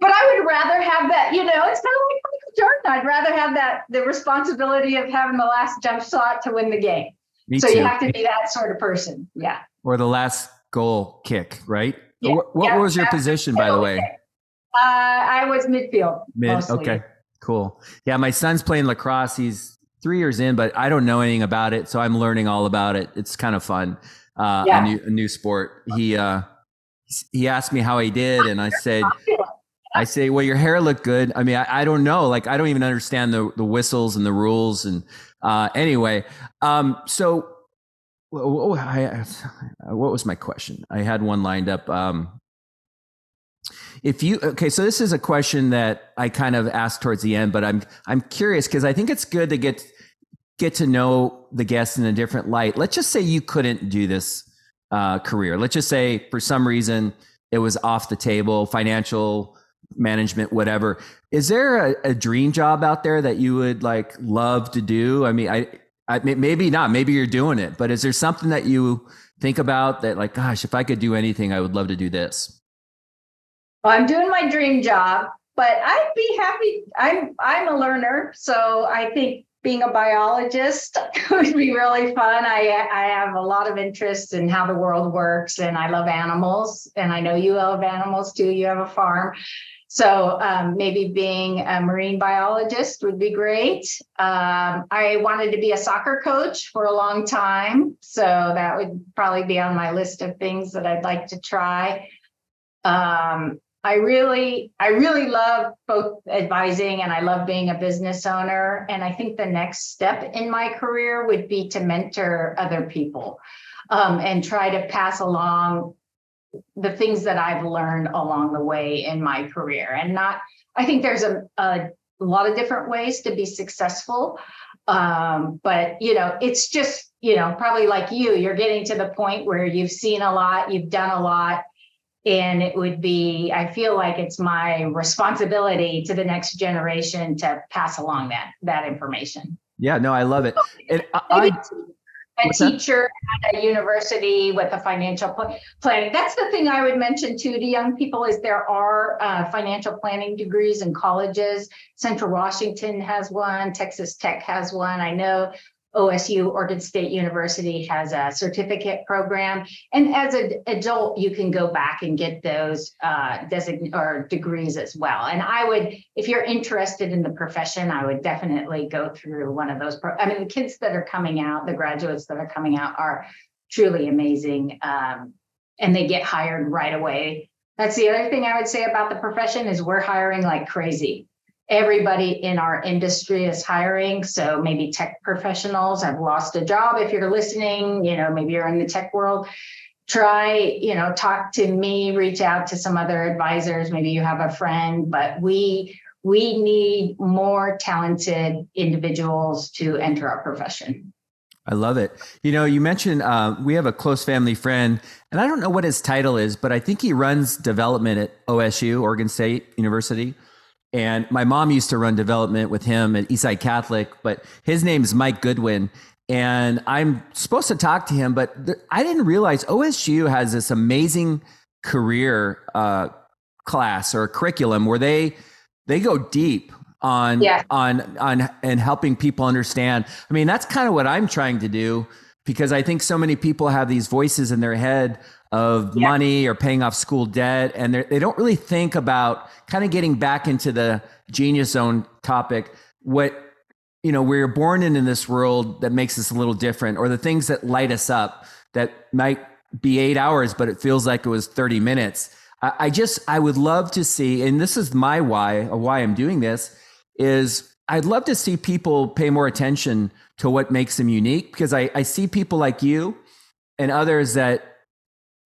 But I would rather have that. You know, it's kind of like Jordan. I'd rather have that the responsibility of having the last jump shot to win the game. Me so too. you have to be that sort of person. Yeah. Or the last goal kick, right? Yeah. What, what yeah, was your position, by the way? Uh, I was midfield. Mid. Mostly. Okay. Cool. Yeah, my son's playing lacrosse. He's three years in, but I don't know anything about it, so I'm learning all about it. It's kind of fun. Uh, yeah. a new a new sport. He uh, he asked me how he did, and I said, I say, well, your hair looked good. I mean, I, I don't know. Like, I don't even understand the the whistles and the rules and uh, anyway, um, so what, was my question? I had one lined up. Um, if you okay, so this is a question that I kind of asked towards the end, but I'm I'm curious because I think it's good to get get to know the guests in a different light. Let's just say you couldn't do this uh, career. Let's just say for some reason it was off the table, financial management, whatever. Is there a, a, dream job out there that you would like love to do? I mean, I, I maybe not. Maybe you're doing it, but is there something that you think about that, like, gosh, if I could do anything, I would love to do this? Well, I'm doing my dream job, but I'd be happy. I'm I'm a learner, so I think being a biologist *laughs* would be really fun. I I have a lot of interest in how the world works, and I love animals. And I know you love animals too. You have a farm, so um, maybe being a marine biologist would be great. Um, I wanted to be a soccer coach for a long time, so that would probably be on my list of things that I'd like to try. Um, I really, I really love both advising and I love being a business owner. And I think the next step in my career would be to mentor other people um, and try to pass along the things that I've learned along the way in my career. And not, I think there's a, a lot of different ways to be successful. Um, but you know, it's just, you know, probably like you, you're getting to the point where you've seen a lot, you've done a lot. And it would be, I feel like it's my responsibility to the next generation to pass along that that information. Yeah, no, I love it. And I, I, a teacher at a university with a financial pl- planning. That's the thing I would mention too to young people is there are uh, financial planning degrees in colleges. Central Washington has one. Texas Tech has one. I know OSU, Oregon State University has a certificate program. And as an adult, you can go back and get those uh, design or degrees as well. And I would, if you're interested in the profession, I would definitely go through one of those. Pro- I mean, the kids that are coming out, the graduates that are coming out are truly amazing. Um, and they get hired right away. That's the other thing I would say about the profession is we're hiring like crazy everybody in our industry is hiring. So maybe tech professionals have lost a job. If you're listening, you know, maybe you're in the tech world, try, you know, talk to me, reach out to some other advisors. Maybe you have a friend, but we we need more talented individuals to enter our profession. I love it. You know, you mentioned uh, we have a close family friend, and I don't know what his title is, but I think he runs development at OSU, Oregon State University. And my mom used to run development with him at Eastside Catholic, but his name is Mike Goodwin. And I'm supposed to talk to him, but th- I didn't realize OSU has this amazing career uh, class or curriculum where they they go deep on yeah. on on and helping people understand. I mean, that's kind of what I'm trying to do because I think so many people have these voices in their head of yeah. money or paying off school debt. And they don't really think about kind of getting back into the genius zone topic. What you know we're born in in this world that makes us a little different or the things that light us up that might be eight hours but it feels like it was 30 minutes. I, I just i would love to see and this is my why uh, why i'm doing this is I'd love to see people pay more attention to what makes them unique because I, I see people like you and others that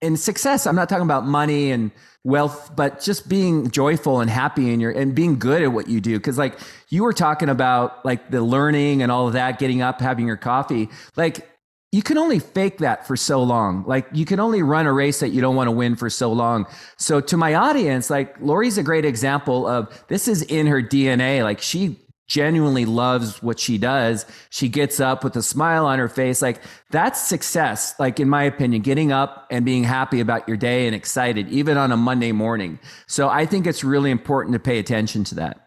in success, I'm not talking about money and wealth, but just being joyful and happy in your and being good at what you do. Cause like you were talking about like the learning and all of that, getting up, having your coffee. Like you can only fake that for so long. Like you can only run a race that you don't want to win for so long. So to my audience, like Laurie's a great example of this is in her DNA. Like she genuinely loves what she does. She gets up with a smile on her face. Like that's success. Like in my opinion, getting up and being happy about your day and excited, even on a Monday morning. So I think it's really important to pay attention to that.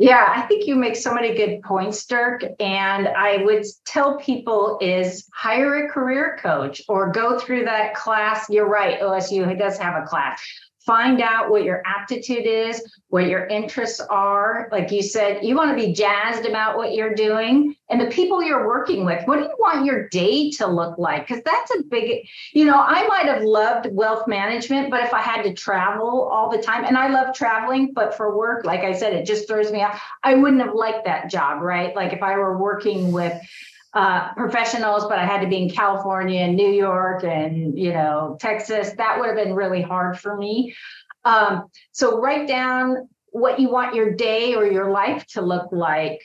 Yeah, I think you make so many good points, Dirk. And I would tell people is hire a career coach or go through that class. You're right, OSU does have a class find out what your aptitude is, what your interests are. Like you said, you want to be jazzed about what you're doing and the people you're working with. What do you want your day to look like? Because that's a big, you know, I might have loved wealth management, but if I had to travel all the time, and I love traveling, but for work, like I said, it just throws me off. I wouldn't have liked that job, right? Like if I were working with, uh, professionals, but I had to be in California and New York and you know Texas. That would have been really hard for me. Um, so write down what you want your day or your life to look like.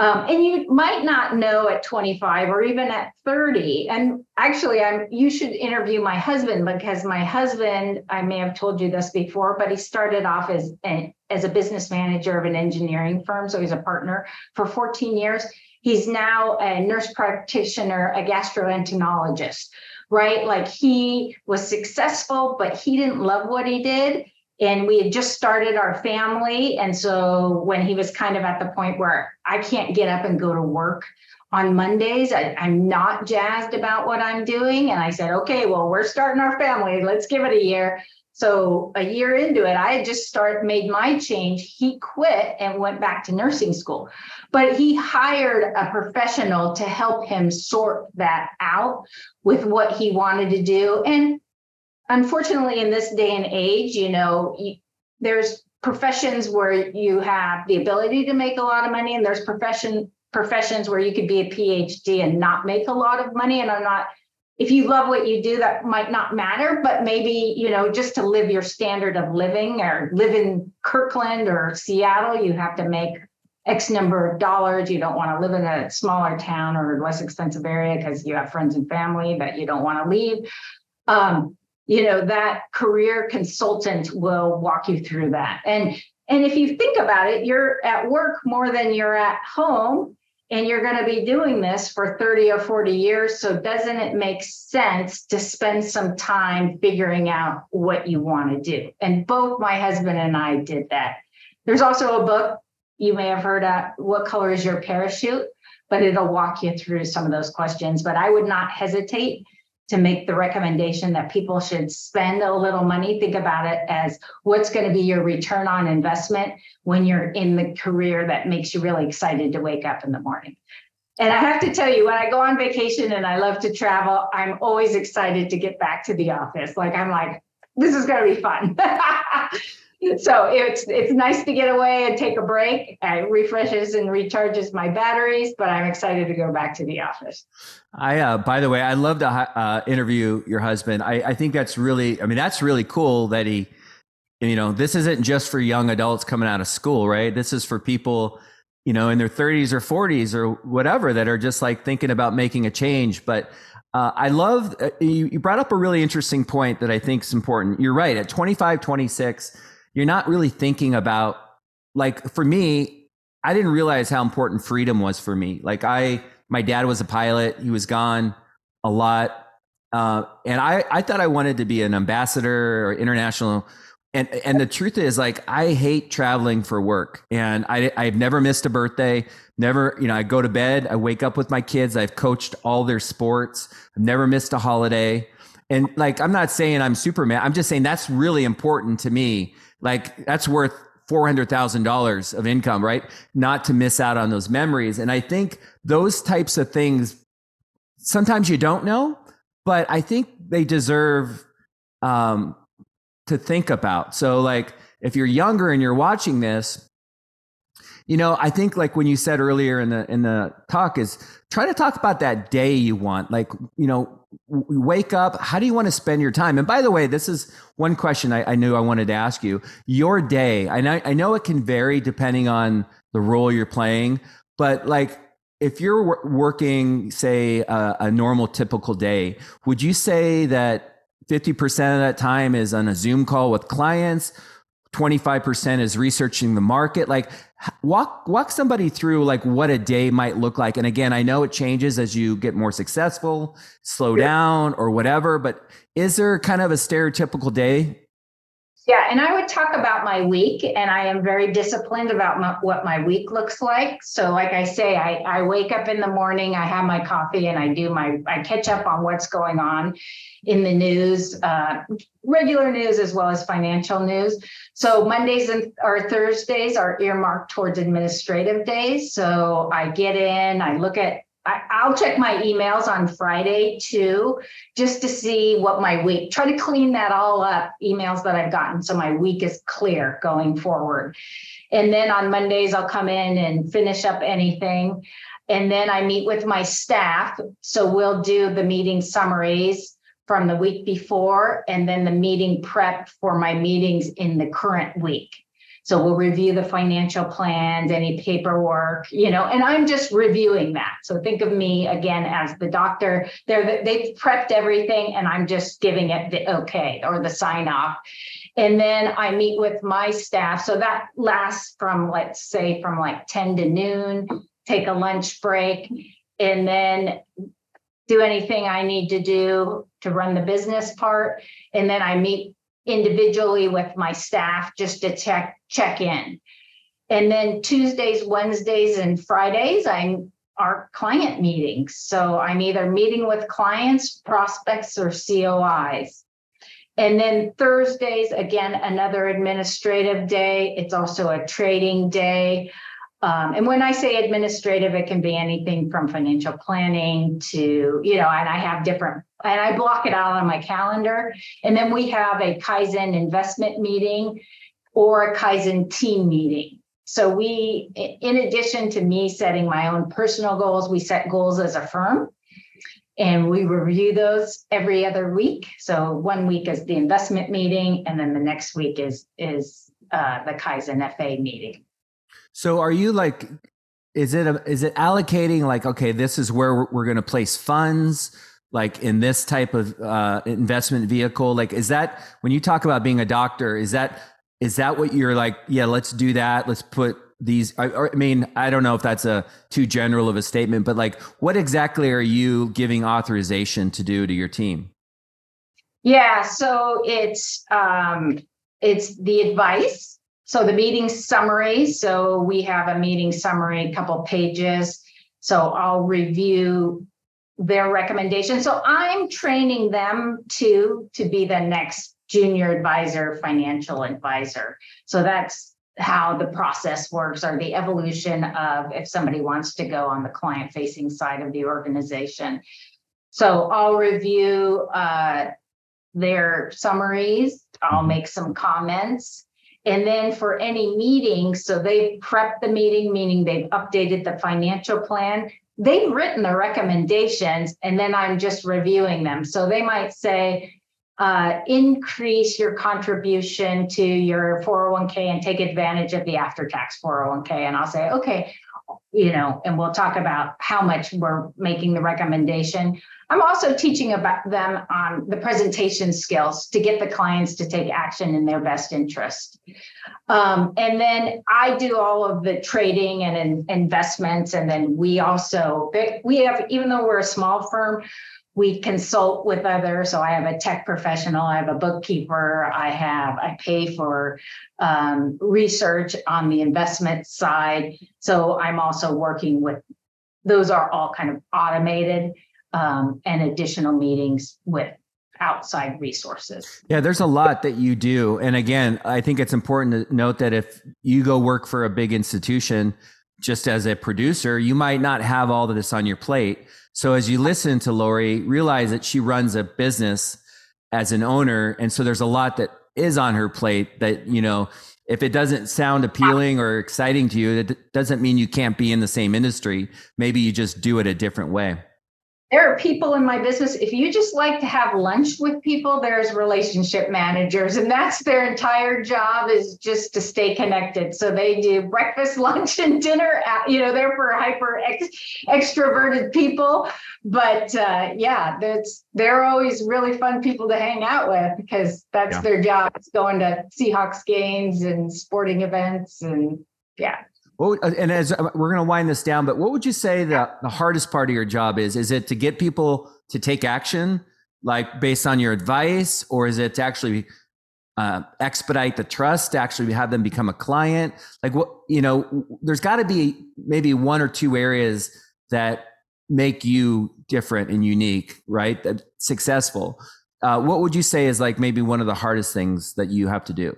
Um, and you might not know at 25 or even at 30. And actually, I'm you should interview my husband because my husband, I may have told you this before, but he started off as an as a business manager of an engineering firm. So he's a partner for 14 years. He's now a nurse practitioner, a gastroenterologist, right? Like he was successful, but he didn't love what he did. And we had just started our family. And so when he was kind of at the point where I can't get up and go to work on Mondays, I, am not jazzed about what I'm doing. And I said, okay, well, we're starting our family. Let's give it a year. So a year into it, I had just started made my change. He quit and went back to nursing school, but he hired a professional to help him sort that out with what he wanted to do. And unfortunately, in this day and age, you know, there's professions where you have the ability to make a lot of money, and there's profession professions where you could be a PhD and not make a lot of money. And I'm not if you love what you do, that might not matter, but maybe, you know, just to live your standard of living or live in Kirkland or Seattle, you have to make X number of dollars. You don't want to live in a smaller town or less expensive area because you have friends and family that you don't want to leave. Um, you know, that career consultant will walk you through that. And and if you think about it, you're at work more than you're at home and you're going to be doing this for 30 or 40 years. So, doesn't it make sense to spend some time figuring out what you want to do? And both my husband and I did that. There's also a book you may have heard of, What Color is Your Parachute? But it'll walk you through some of those questions. But I would not hesitate to make the recommendation that people should spend a little money. Think about it as what's going to be your return on investment when you're in the career that makes you really excited to wake up in the morning. And I have to tell you, when I go on vacation and I love to travel, I'm always excited to get back to the office. Like, I'm like, this is going to be fun. *laughs* so it's it's nice to get away and take a break. It refreshes and recharges my batteries, but I'm excited to go back to the office. I, uh, by the way, I love to uh, interview your husband. I, I think that's really, I mean, that's really cool that he, you know, this isn't just for young adults coming out of school, right? This is for people, you know, in their 30s or 40s or whatever that are just like thinking about making a change. But uh, I love, uh, you, you brought up a really interesting point that I think is important. You're right. At 25, 26, you're not really thinking about like for me, I didn't realize how important freedom was for me. Like I, my dad was a pilot. He was gone a lot. Uh, and I, I thought I wanted to be an ambassador or international. And, and the truth is like, I hate traveling for work and I, I've never missed a birthday. Never, you know, I go to bed, I wake up with my kids. I've coached all their sports. I've never missed a holiday. And like, I'm not saying I'm Superman. I'm just saying that's really important to me. Like that's worth $400,000 of income, right? Not to miss out on those memories. And I think those types of things, sometimes you don't know, but I think they deserve um, to think about. So, like, if you're younger and you're watching this, you know, I think like when you said earlier in the in the talk is try to talk about that day you want. Like, you know, wake up. How do you want to spend your time? And by the way, this is one question I, I knew I wanted to ask you. Your day. I know I know it can vary depending on the role you're playing, but like if you're working, say, a, a normal typical day, would you say that 50% of that time is on a Zoom call with clients? 25% is researching the market like walk walk somebody through like what a day might look like and again i know it changes as you get more successful slow yeah. down or whatever but is there kind of a stereotypical day yeah and i would talk about my week and i am very disciplined about my, what my week looks like so like i say I, I wake up in the morning i have my coffee and i do my i catch up on what's going on in the news, uh, regular news as well as financial news. So Mondays and or Thursdays are earmarked towards administrative days. So I get in, I look at I, will check my emails on Friday too, just to see what my week, try to clean that all up, emails that I've gotten. So my week is clear going forward. And then on Mondays, I'll come in and finish up anything. And then I meet with my staff. So we'll do the meeting summaries from the week before and then the meeting prep for my meetings in the current week. So we'll review the financial plans, any paperwork, you know, and I'm just reviewing that. So think of me again as the doctor. They're they've prepped everything and I'm just giving it the okay or the sign off. And then I meet with my staff. So that lasts from let's say from like 10 to noon, take a lunch break, and then do anything I need to do to run the business part. And then I meet individually with my staff just to check check in. And then Tuesdays, Wednesdays, and Fridays, I'm our client meetings. So I'm either meeting with clients, prospects, or COIs. And then Thursdays, again, another administrative day. It's also a trading day. Um, and when I say administrative, it can be anything from financial planning to, you know, and I have different, and I block it out on my calendar. And then we have a Kaizen investment meeting or a Kaizen team meeting. So we, in addition to me setting my own personal goals, we set goals as a firm and we review those every other week. So one week is the investment meeting, and then the next week is is uh, the Kaizen FA meeting. So are you like, is it a, is it allocating like okay, this is where we're, we're going to place funds? like in this type of uh, investment vehicle like is that when you talk about being a doctor is that is that what you're like yeah let's do that let's put these I, I, mean i don't know if that's a too general of a statement but like what exactly are you giving authorization to do to your team yeah so it's um it's the advice so the meeting summary, so we have a meeting summary, a couple pages. So I'll review their recommendations. So I'm training them to to be the next junior advisor, financial advisor. So that's how the process works or the evolution of if somebody wants to go on the client facing side of the organization. So I'll review uh, their summaries. I'll mm-hmm. make some comments and then for any meeting, so they've prepped the meeting, meaning they've updated the financial plan. They've written the recommendations, and then I'm just reviewing them. So they might say, uh, increase your contribution to your 401k and take advantage of the after tax 401k. And I'll say, okay, you know, and we'll talk about how much we're making the recommendation. I'm also teaching about them on the presentation skills to get the clients to take action in their best interest. Um, and then I do all of the trading and in, investments. And then we also, we have, even though we're a small firm, we consult with others. So I have a tech professional, I have a bookkeeper, I have, I pay for um, research on the investment side. So I'm also working with, those are all kind of automated um, and additional meetings with outside resources. Yeah, there's a lot that you do. And again, I think it's important to note that if you go work for a big institution, just as a producer, you might not have all of this on your plate. So as you listen to Laurie, realize that she runs a business as an owner. And so there's a lot that is on her plate that, you know, if it doesn't sound appealing or exciting to you, it doesn't mean you can't be in the same industry. Maybe you just do it a different way there are people in my business if you just like to have lunch with people there's relationship managers and that's their entire job is just to stay connected. So they do breakfast *laughs* lunch and dinner you know they're for hyper ex- extroverted people. But uh, yeah that's they're always really fun people to hang out with because that's yeah. their job it's going to seahawks games and sporting events and yeah and as uh, we're going to wind this down, but what would you say that the hardest part of your job is? Is it to get people to take action, like based on your advice, or is it to actually uh, expedite the trust, to actually have them become a client? Like what you know, there's got to be maybe one or two areas that make you different and unique, right? That successful. Uh, what would you say is like maybe one of the hardest things that you have to do?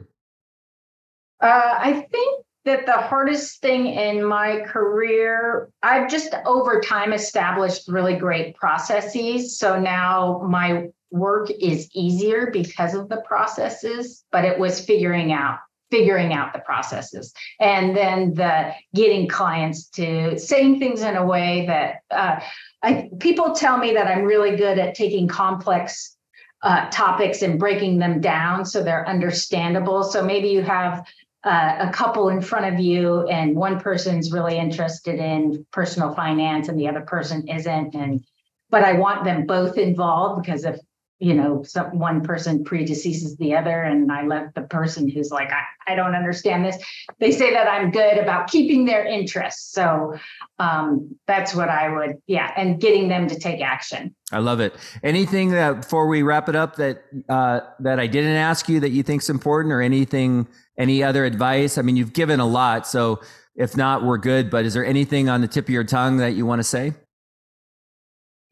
Uh, I think that the hardest thing in my career, I've just over time established really great processes. So now my work is easier because of the processes, but it was figuring out figuring out the processes and then the getting clients to saying things in a way that uh, I, people tell me that i'm really good at taking complex uh, topics and breaking them down so they're understandable so maybe you have uh, a couple in front of you and one person's really interested in personal finance and the other person isn't. And but i want them both involved because if you know some one person predeceases the other and i let the person who's like I, I don't understand this they say that i'm good about keeping their interest so um, that's what i would yeah and getting them to take action i love it anything that before we wrap it up that uh, that i didn't ask you that you think's important or anything any other advice? I mean, you've given a lot, so if not, we're good. But is there anything on the tip of your tongue that you want to say?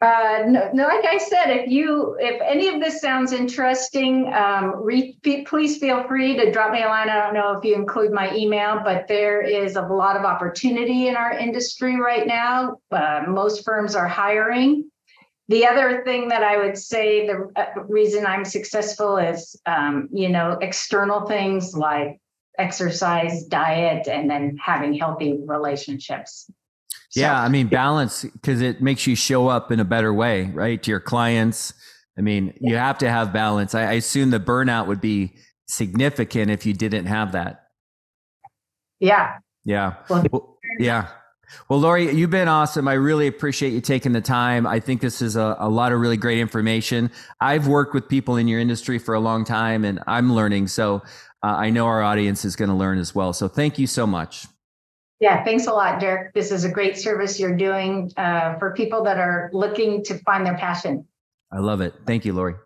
Uh, no, no, like I said, if you, if any of this sounds interesting, um, re, please feel free to drop me a line. I don't know if you include my email, but there is a lot of opportunity in our industry right now. Uh, most firms are hiring. The other thing that I would say, the uh, reason I'm successful is, um, you know, external things like exercise, diet, and then having healthy relationships. Yeah, I mean, balance because it makes you show up in a better way, right? To your clients. I mean, you have to have balance. I, I assume the burnout would be significant if you didn't have that. Yeah. Yeah. Well, yeah. Well, Laurie, you've been awesome. I really appreciate you taking the time. I think this is a, a, lot of really great information. I've worked with people in your industry for a long time and I'm learning. So uh, I know our audience is going to learn as well. So thank you so much. Yeah, thanks a lot, Derek. This is a great service you're doing uh, for people that are looking to find their passion. I love it. Thank you, Laurie.